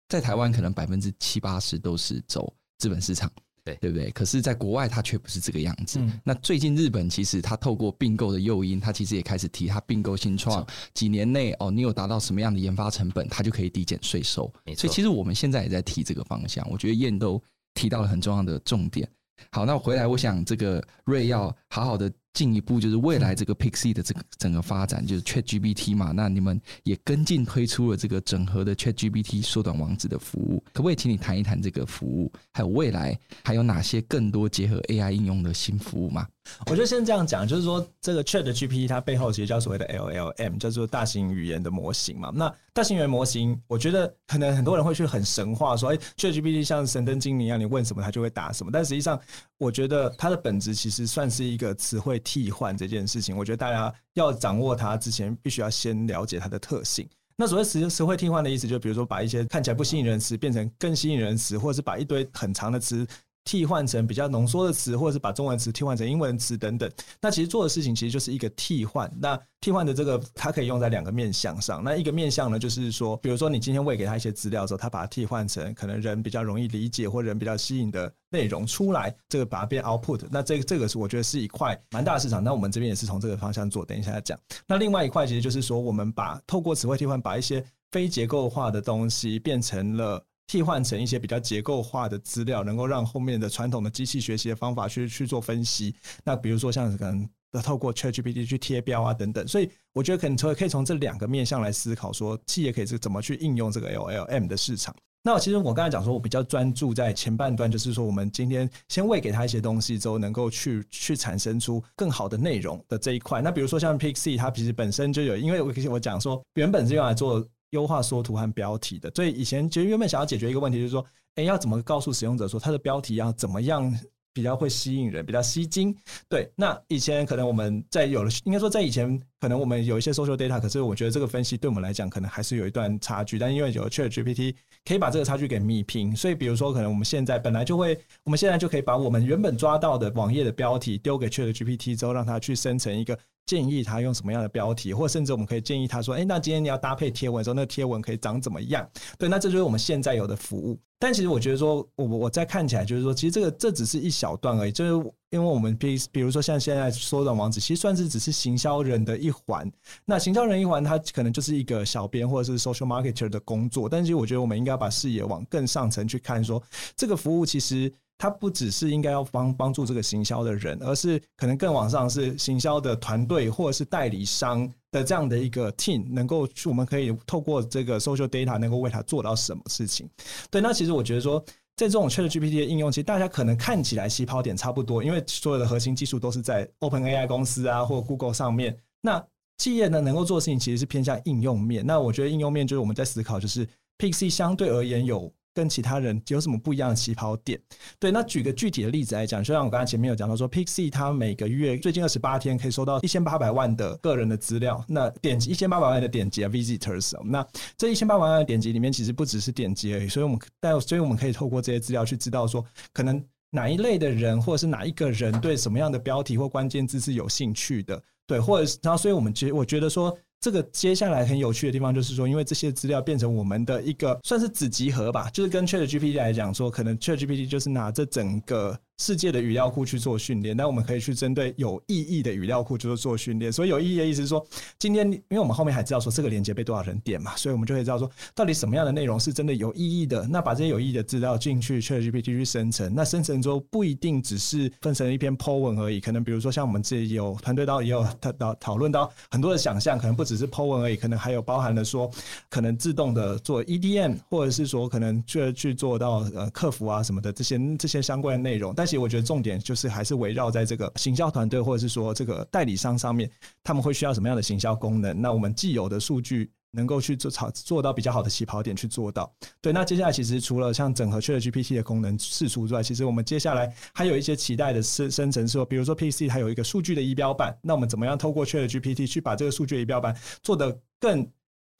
在台湾可能百分之七八十都是走资本市场，对对不对？可是，在国外它却不是这个样子。那最近日本其实它透过并购的诱因，它其实也开始提它并购新创，几年内哦，你有达到什么样的研发成本，它就可以抵减税收。所以其实我们现在也在提这个方向，我觉得燕都提到了很重要的重点。好，那回来我想这个 Ray 要好好的。进一步就是未来这个 Pixie 的这个整个发展，就是 ChatGPT 嘛，那你们也跟进推出了这个整合的 ChatGPT 缩短网址的服务，可不可以请你谈一谈这个服务，还有未来还有哪些更多结合 AI 应用的新服务吗？我觉得先这样讲，就是说这个 ChatGPT 它背后其实叫所谓的 LLM，叫做大型语言的模型嘛。那大型语言模型，我觉得可能很多人会去很神话说，哎，ChatGPT 像神灯精灵一样，你问什么它就会答什么。但实际上，我觉得它的本质其实算是一个词汇替换这件事情。我觉得大家要掌握它之前，必须要先了解它的特性。那所谓词词汇替换的意思，就比如说把一些看起来不吸引人词变成更吸引人词，或者是把一堆很长的词。替换成比较浓缩的词，或者是把中文词替换成英文词等等。那其实做的事情其实就是一个替换。那替换的这个它可以用在两个面向上。那一个面向呢，就是说，比如说你今天喂给他一些资料之后，他把它替换成可能人比较容易理解或人比较吸引的内容出来，这个把它变 output。那这个这个是我觉得是一块蛮大的市场。那我们这边也是从这个方向做。等一下再讲。那另外一块其实就是说，我们把透过词汇替换，把一些非结构化的东西变成了。替换成一些比较结构化的资料，能够让后面的传统的机器学习的方法去去做分析。那比如说像可能透过 ChatGPT 去贴标啊等等，所以我觉得可能从可以从这两个面向来思考，说企业可以是怎么去应用这个 LLM 的市场。那其实我刚才讲说，我比较专注在前半段，就是说我们今天先喂给他一些东西之后，能够去去产生出更好的内容的这一块。那比如说像 Pixie，它其实本身就有，因为我我讲说原本是用来做。优化缩图和标题的，所以以前其实原本想要解决一个问题，就是说，哎，要怎么告诉使用者说它的标题要怎么样比较会吸引人，比较吸睛？对，那以前可能我们在有了，应该说在以前可能我们有一些 social data，可是我觉得这个分析对我们来讲可能还是有一段差距。但因为有了 ChatGPT 可以把这个差距给弭平。所以，比如说，可能我们现在本来就会，我们现在就可以把我们原本抓到的网页的标题丢给 ChatGPT 之后，让它去生成一个建议他用什么样的标题，或甚至我们可以建议他说：“哎，那今天你要搭配贴文的时候，那个贴文可以长怎么样？”对，那这就是我们现在有的服务。但其实我觉得说，我我在看起来就是说，其实这个这只是一小段而已。就是因为我们比比如说像现在缩短网址，其实算是只是行销人的一环。那行销人一环，他可能就是一个小编或者是 social marketer 的工作。但是我觉得我们应该把视野往更上层去看，说这个服务其实。它不只是应该要帮帮助这个行销的人，而是可能更往上是行销的团队或者是代理商的这样的一个 team，能够去我们可以透过这个 social data 能够为他做到什么事情？对，那其实我觉得说，在这种 ChatGPT 的应用，其实大家可能看起来起跑点差不多，因为所有的核心技术都是在 OpenAI 公司啊或 Google 上面。那企业呢能够做的事情其实是偏向应用面。那我觉得应用面就是我们在思考，就是 Pixie 相对而言有。跟其他人有什么不一样的起跑点？对，那举个具体的例子来讲，就像我刚才前面有讲到说，Pixie 它每个月最近二十八天可以收到一千八百万的个人的资料，那点击一千八百万的点击啊，visitors，那这一千八百万的点击里面其实不只是点击而已，所以我们但所以我们可以透过这些资料去知道说，可能哪一类的人或者是哪一个人对什么样的标题或关键字是有兴趣的，对，或者是然后所以我们觉我觉得说。这个接下来很有趣的地方就是说，因为这些资料变成我们的一个算是子集合吧，就是跟 ChatGPT 来讲说，可能 ChatGPT 就是拿这整个。世界的语料库去做训练，那我们可以去针对有意义的语料库就是做训练。所以有意义的意思是说，今天因为我们后面还知道说这个链接被多少人点嘛，所以我们就可以知道说到底什么样的内容是真的有意义的。那把这些有意义的资料进去 ChatGPT 去生成，那生成之后不一定只是分成一篇 po 文而已，可能比如说像我们这里有团队到也有讨讨讨论到很多的想象，可能不只是 po 文而已，可能还有包含了说可能自动的做 EDM，或者是说可能去去做到呃客服啊什么的这些这些相关的内容。但其实我觉得重点就是还是围绕在这个行销团队或者是说这个代理商上面，他们会需要什么样的行销功能？那我们既有的数据能够去做做做到比较好的起跑点去做到。对，那接下来其实除了像整合 ChatGPT 的功能释出之外，其实我们接下来还有一些期待的生生成，说比如说 PC 它有一个数据的仪表板，那我们怎么样透过 ChatGPT 去把这个数据仪表板做得更？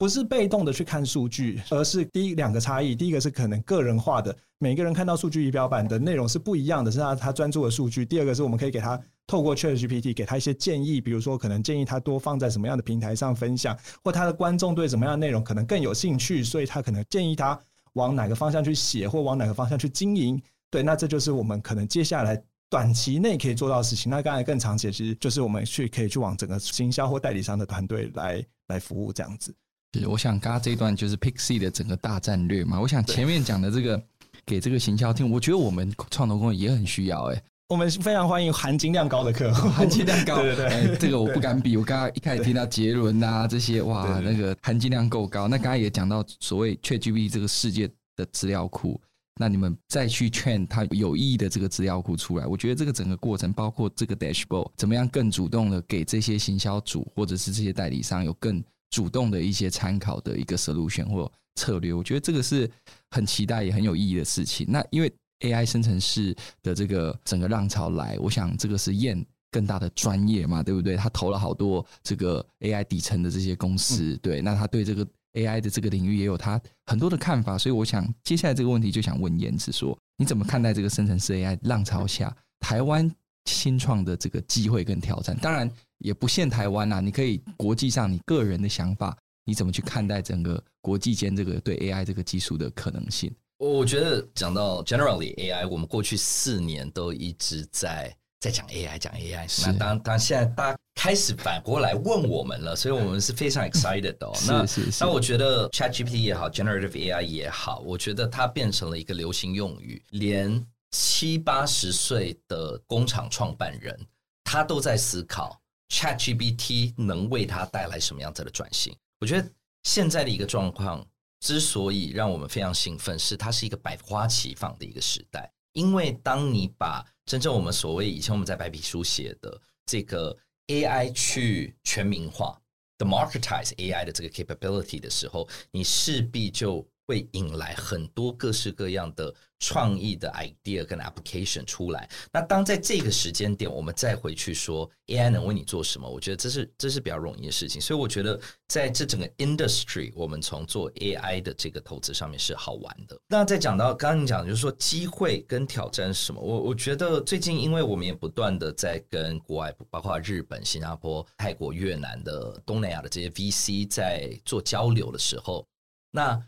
不是被动的去看数据，而是第一两个差异。第一个是可能个人化的，每个人看到数据仪表板的内容是不一样的，是他他专注的数据。第二个是我们可以给他透过 ChatGPT 给他一些建议，比如说可能建议他多放在什么样的平台上分享，或他的观众对什么样的内容可能更有兴趣，所以他可能建议他往哪个方向去写，或往哪个方向去经营。对，那这就是我们可能接下来短期内可以做到的事情。那刚才更长期其实就是我们去可以去往整个行销或代理商的团队来来服务这样子。是，我想刚刚这一段就是 Pixie 的整个大战略嘛。我想前面讲的这个给这个行销听，我觉得我们创投公司也很需要哎、欸。我们非常欢迎含金量高的客户，含金量高，对对对、欸，这个我不敢比。我刚刚一开始听到杰伦呐这些，哇，那个含金量够高。那刚刚也讲到所谓 ChatGPT 这个世界的资料库，那你们再去劝他有意义的这个资料库出来，我觉得这个整个过程，包括这个 dashboard 怎么样更主动的给这些行销组或者是这些代理商有更。主动的一些参考的一个 solution 或策略，我觉得这个是很期待也很有意义的事情。那因为 AI 生成式的这个整个浪潮来，我想这个是验更大的专业嘛，对不对？他投了好多这个 AI 底层的这些公司，对，那他对这个 AI 的这个领域也有他很多的看法。所以我想接下来这个问题就想问燕子说，你怎么看待这个生成式 AI 浪潮下台湾新创的这个机会跟挑战？当然。也不限台湾呐，你可以国际上你个人的想法，你怎么去看待整个国际间这个对 AI 这个技术的可能性？我觉得讲到 generally AI，我们过去四年都一直在在讲 AI，讲 AI。那当当现在大家开始反过来问我们了，所以我们是非常 excited 的哦。那。那我觉得 ChatGPT 也好，Generative AI 也好，我觉得它变成了一个流行用语，连七八十岁的工厂创办人他都在思考。ChatGPT 能为它带来什么样子的转型？我觉得现在的一个状况之所以让我们非常兴奋，是它是一个百花齐放的一个时代。因为当你把真正我们所谓以前我们在白皮书写的这个 AI 去全民化，democratize AI 的这个 capability 的时候，你势必就会引来很多各式各样的创意的 idea 跟 application 出来。那当在这个时间点，我们再回去说 AI 能为你做什么，我觉得这是这是比较容易的事情。所以我觉得在这整个 industry，我们从做 AI 的这个投资上面是好玩的。那再讲到刚刚你讲，就是说机会跟挑战是什么？我我觉得最近，因为我们也不断的在跟国外，包括日本、新加坡、泰国、越南的东南亚的这些 VC 在做交流的时候，那。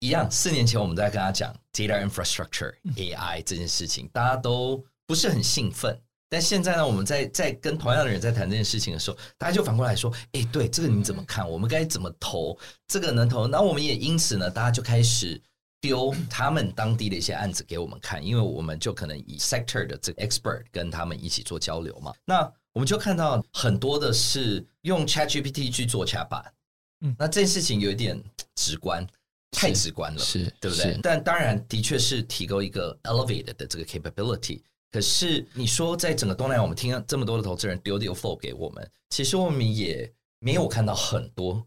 一样，四年前我们在跟他讲 data infrastructure AI 这件事情，大家都不是很兴奋。但现在呢，我们在在跟同样的人在谈这件事情的时候，大家就反过来说：“哎，对，这个你怎么看？我们该怎么投？这个能投？”那我们也因此呢，大家就开始丢他们当地的一些案子给我们看，因为我们就可能以 sector 的这个 expert 跟他们一起做交流嘛。那我们就看到很多的是用 ChatGPT 去做 chatbot，嗯，那这件事情有一点直观。太直观了，是，对不对？但当然，的确是提供一个 elevated 的这个 capability。可是你说，在整个东南亚，我们听了这么多的投资人丢 deal flow 给我们，其实我们也没有看到很多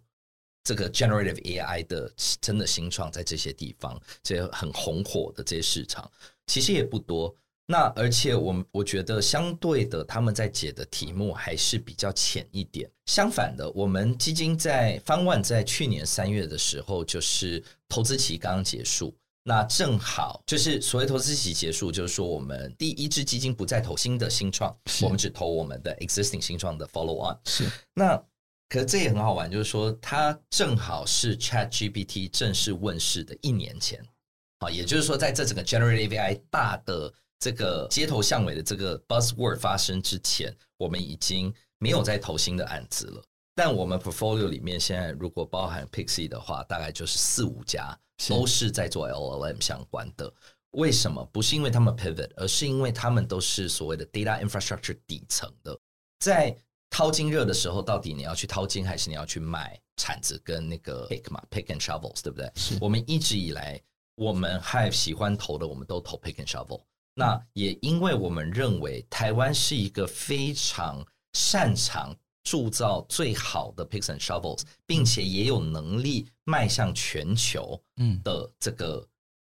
这个 generative AI 的真的新创在这些地方，这些很红火的这些市场，其实也不多。那而且我我觉得相对的，他们在解的题目还是比较浅一点。相反的，我们基金在 Fund One 在去年三月的时候，就是投资期刚刚结束，那正好就是所谓投资期结束，就是说我们第一支基金不再投新的新创，我们只投我们的 existing 新创的 Follow On。是。那可是这也很好玩，就是说它正好是 Chat GPT 正式问世的一年前啊，也就是说在这整个 Generative AI 大的。这个街头巷尾的这个 buzzword 发生之前，我们已经没有在投新的案子了。但我们 portfolio 里面现在如果包含 Pixie 的话，大概就是四五家都是在做 LLM 相关的。为什么？不是因为他们 pivot，而是因为他们都是所谓的 data infrastructure 底层的。在淘金热的时候，到底你要去淘金，还是你要去买铲子跟那个 pick 嘛，pick and shovels，对不对？是我们一直以来，我们还喜欢投的，我们都投 pick and shovel。那也因为我们认为台湾是一个非常擅长铸造最好的 picks and shovels，并且也有能力迈向全球嗯的这个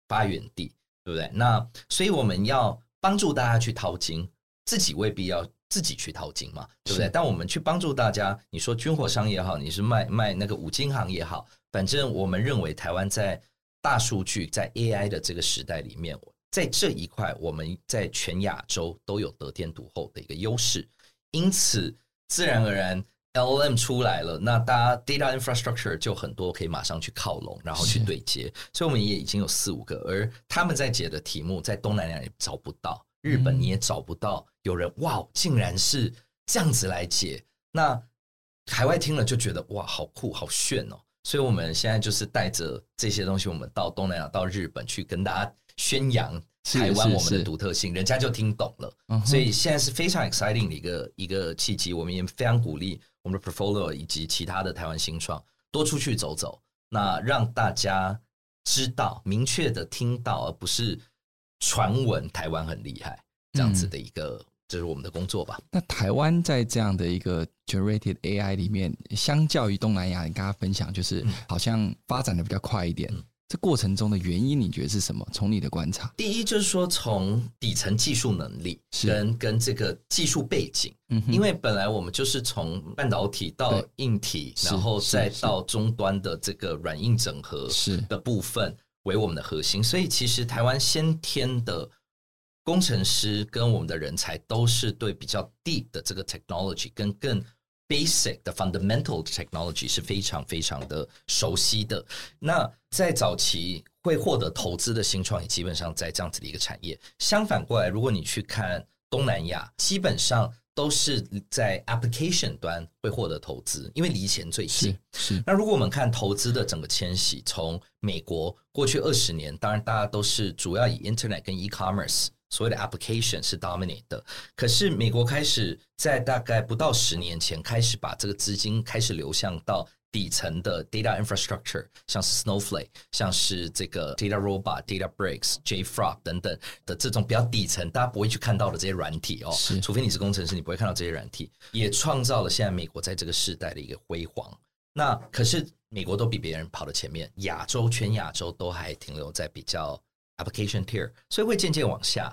发源地，对不对？那所以我们要帮助大家去淘金，自己未必要自己去淘金嘛，对不对？但我们去帮助大家，你说军火商也好，你是卖卖那个五金行也好，反正我们认为台湾在大数据在 AI 的这个时代里面。在这一块，我们在全亚洲都有得天独厚的一个优势，因此自然而然 LLM 出来了，那大家 data infrastructure 就很多可以马上去靠拢，然后去对接。所以我们也已经有四五个，而他们在解的题目在东南亚也找不到，日本你也找不到有人哇，竟然是这样子来解。那海外听了就觉得哇，好酷，好炫哦。所以我们现在就是带着这些东西，我们到东南亚，到日本去跟大家。宣扬台湾我们的独特性，人家就听懂了。所以现在是非常 exciting 的一个一个契机。我们也非常鼓励我们的 portfolio 以及其他的台湾新创多出去走走，那让大家知道、明确的听到，而不是传闻台湾很厉害这样子的一个，这是我们的工作吧。那台湾在这样的一个 generated AI 里面，相较于东南亚，你跟他分享，就是好像发展的比较快一点。这过程中的原因，你觉得是什么？从你的观察，第一就是说，从底层技术能力跟跟这个技术背景，嗯，因为本来我们就是从半导体到硬体，然后再到终端的这个软硬整合是的部分为我们的核心，所以其实台湾先天的工程师跟我们的人才都是对比较 deep 的这个 technology 跟更。Basic 的 fundamental technology 是非常非常的熟悉的。那在早期会获得投资的新创也，基本上在这样子的一个产业。相反过来，如果你去看东南亚，基本上都是在 application 端会获得投资，因为离钱最近。是。那如果我们看投资的整个迁徙，从美国过去二十年，当然大家都是主要以 internet 跟 e-commerce。所谓的 application 是 dominate 的，可是美国开始在大概不到十年前开始把这个资金开始流向到底层的 data infrastructure，像是 Snowflake，像是这个 Data Robot、Databricks、JFrog 等等的这种比较底层，大家不会去看到的这些软体哦，除非你是工程师，你不会看到这些软体，也创造了现在美国在这个时代的一个辉煌。那可是美国都比别人跑到前面，亚洲全亚洲都还停留在比较 application tier，所以会渐渐往下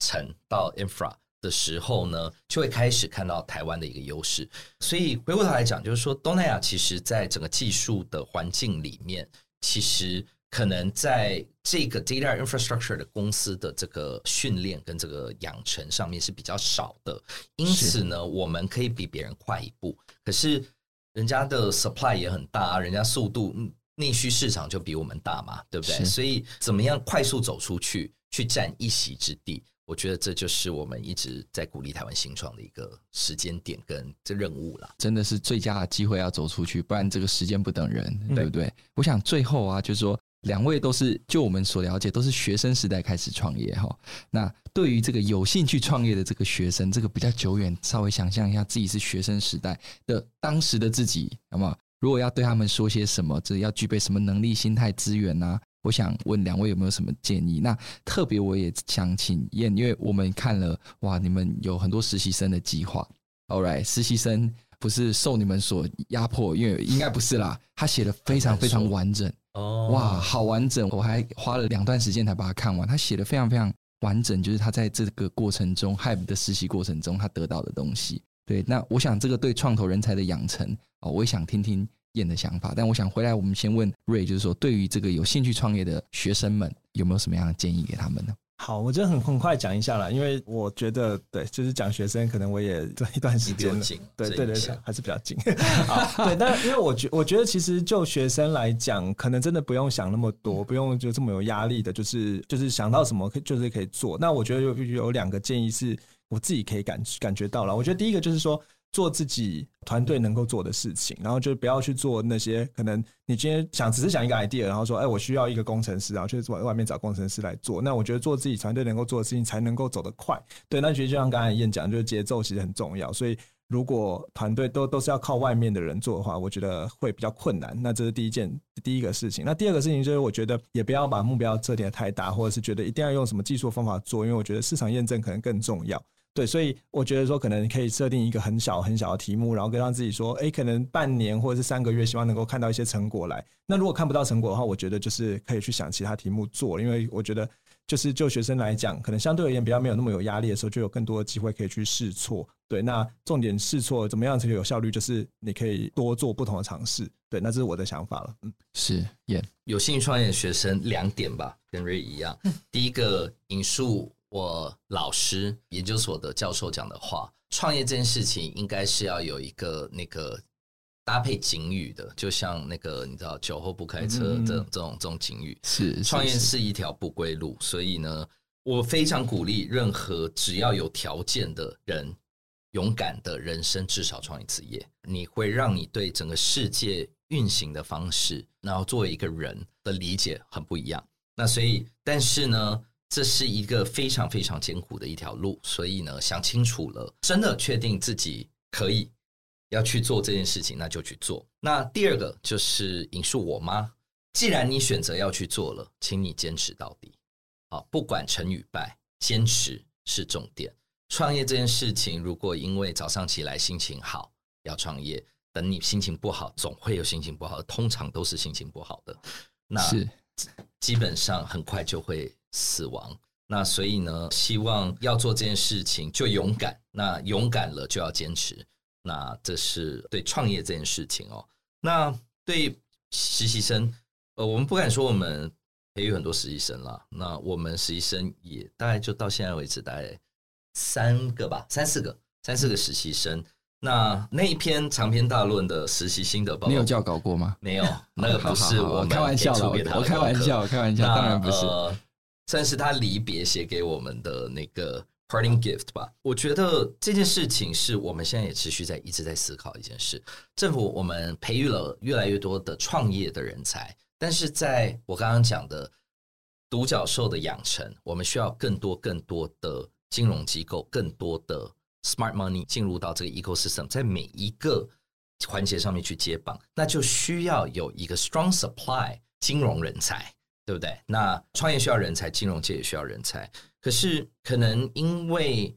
沉到 infra 的时候呢，就会开始看到台湾的一个优势。所以回过头来讲，就是说东南亚其实在整个技术的环境里面，其实。可能在这个 data infrastructure 的公司的这个训练跟这个养成上面是比较少的，因此呢，我们可以比别人快一步。可是人家的 supply 也很大，人家速度内需市场就比我们大嘛，对不对？所以怎么样快速走出去，去占一席之地？我觉得这就是我们一直在鼓励台湾新创的一个时间点跟这任务了。真的是最佳的机会要走出去，不然这个时间不等人，对不对？我想最后啊，就是说。两位都是，就我们所了解，都是学生时代开始创业哈。那对于这个有兴趣创业的这个学生，这个比较久远，稍微想象一下自己是学生时代的当时的自己，好吗？如果要对他们说些什么，这要具备什么能力、心态、资源呢？我想问两位有没有什么建议？那特别我也想请燕，因为我们看了哇，你们有很多实习生的计划，All right，实习生不是受你们所压迫，因为应该不是啦，他写的非常非常完整。哦，哇，好完整！我还花了两段时间才把它看完。他写的非常非常完整，就是他在这个过程中，Hive 的实习过程中，他得到的东西。对，那我想这个对创投人才的养成哦，我也想听听燕的想法。但我想回来，我们先问 Ray，就是说，对于这个有兴趣创业的学生们，有没有什么样的建议给他们呢？好，我觉得很很快讲一下啦，因为我觉得对，就是讲学生，可能我也这一段时间了，对对对，还是比较紧。好，对，但因为我觉我觉得其实就学生来讲，可能真的不用想那么多，不用就这么有压力的，就是就是想到什么就是可以做。那我觉得有有两个建议是我自己可以感感觉到了，我觉得第一个就是说。做自己团队能够做的事情，然后就不要去做那些可能你今天想只是想一个 idea，然后说，哎，我需要一个工程师，然后去外外面找工程师来做。那我觉得做自己团队能够做的事情，才能够走得快。对，那其实就像刚才燕讲，就是节奏其实很重要。所以如果团队都都是要靠外面的人做的话，我觉得会比较困难。那这是第一件第一个事情。那第二个事情就是，我觉得也不要把目标设定太大，或者是觉得一定要用什么技术方法做，因为我觉得市场验证可能更重要。对，所以我觉得说，可能可以设定一个很小很小的题目，然后跟让自己说，哎，可能半年或者是三个月，希望能够看到一些成果来。那如果看不到成果的话，我觉得就是可以去想其他题目做，因为我觉得就是就学生来讲，可能相对而言比较没有那么有压力的时候，就有更多的机会可以去试错。对，那重点试错怎么样才有效率？就是你可以多做不同的尝试。对，那这是我的想法了。嗯，是，也、yeah. 有兴趣创业的学生两点吧，跟 Ray 一样。第一个引述。我老师研究所的教授讲的话，创业这件事情应该是要有一个那个搭配警语的，就像那个你知道酒后不开车这这种这种警语。是，创业是一条不归路，所以呢，我非常鼓励任何只要有条件的人，勇敢的人生至少创一次业，你会让你对整个世界运行的方式，然后作为一个人的理解很不一样。那所以，但是呢，这是一个非常非常艰苦的一条路，所以呢，想清楚了，真的确定自己可以要去做这件事情，那就去做。那第二个就是引述我妈：既然你选择要去做了，请你坚持到底。好，不管成与败，坚持是重点。创业这件事情，如果因为早上起来心情好要创业，等你心情不好，总会有心情不好，通常都是心情不好的。那是基本上很快就会。死亡，那所以呢，希望要做这件事情就勇敢，那勇敢了就要坚持，那这是对创业这件事情哦。那对实习生，呃，我们不敢说我们培育很多实习生了，那我们实习生也大概就到现在为止大概三个吧，三四个，三四个实习生。那那一篇长篇大论的实习心得报告，你有教稿过吗？没有，那个不是我开玩笑的，我开玩笑，开玩笑，当然不是。呃算是他离别写给我们的那个 parting gift 吧。我觉得这件事情是我们现在也持续在一直在思考一件事。政府我们培育了越来越多的创业的人才，但是在我刚刚讲的独角兽的养成，我们需要更多更多的金融机构，更多的 smart money 进入到这个 ecosystem，在每一个环节上面去接棒，那就需要有一个 strong supply 金融人才。对不对？那创业需要人才，金融界也需要人才。可是可能因为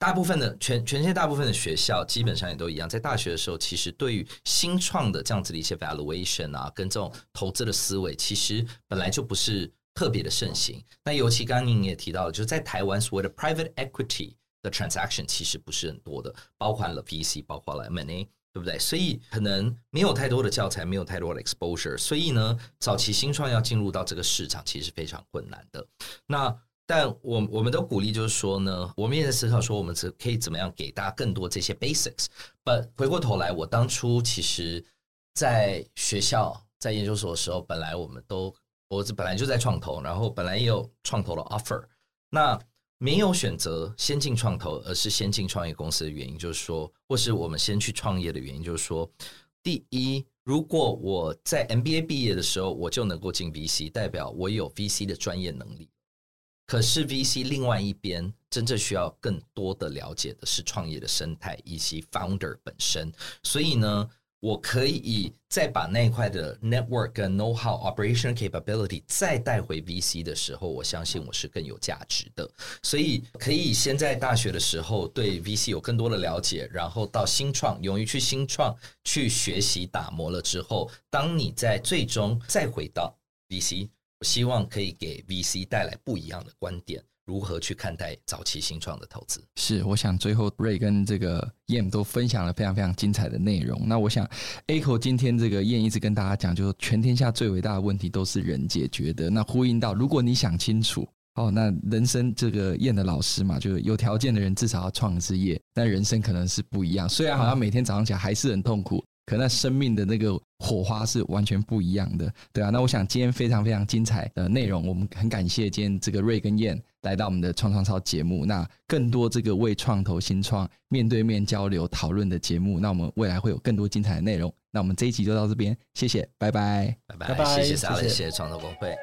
大部分的全全世界大部分的学校基本上也都一样，在大学的时候，其实对于新创的这样子的一些 valuation 啊，跟这种投资的思维，其实本来就不是特别的盛行。那尤其刚刚您也提到了，就是在台湾所谓的 private equity 的 transaction 其实不是很多的，包含了 VC，包括了 M&A。对不对？所以可能没有太多的教材，没有太多的 exposure，所以呢，早期新创要进入到这个市场，其实非常困难的。那但我我们都鼓励，就是说呢，我们也在思考说，我们可可以怎么样给大家更多这些 basics。But 回过头来，我当初其实在学校在研究所的时候，本来我们都我本来就在创投，然后本来也有创投的 offer。那没有选择先进创投，而是先进创业公司的原因，就是说，或是我们先去创业的原因，就是说，第一，如果我在 MBA 毕业的时候我就能够进 VC，代表我有 VC 的专业能力。可是 VC 另外一边，真正需要更多的了解的是创业的生态以及 founder 本身，所以呢。我可以再把那一块的 network 跟 know how operation capability 再带回 VC 的时候，我相信我是更有价值的。所以可以先在大学的时候对 VC 有更多的了解，然后到新创，勇于去新创去学习打磨了之后，当你在最终再回到 VC，我希望可以给 VC 带来不一样的观点。如何去看待早期新创的投资？是，我想最后 Ray 跟这个 Yan 都分享了非常非常精彩的内容。那我想 Echo 今天这个 Yan 一直跟大家讲，就是全天下最伟大的问题都是人解决的。那呼应到，如果你想清楚，哦，那人生这个燕的老师嘛，就是有条件的人至少要创事业，但人生可能是不一样。虽然好像每天早上起来还是很痛苦。可那生命的那个火花是完全不一样的，对啊。那我想今天非常非常精彩的内容，我们很感谢今天这个瑞跟燕来到我们的创创超节目。那更多这个为创投新创面对面交流讨论的节目，那我们未来会有更多精彩的内容。那我们这一集就到这边，谢谢，拜拜，拜拜，谢谢 Alex，谢谢创投公会。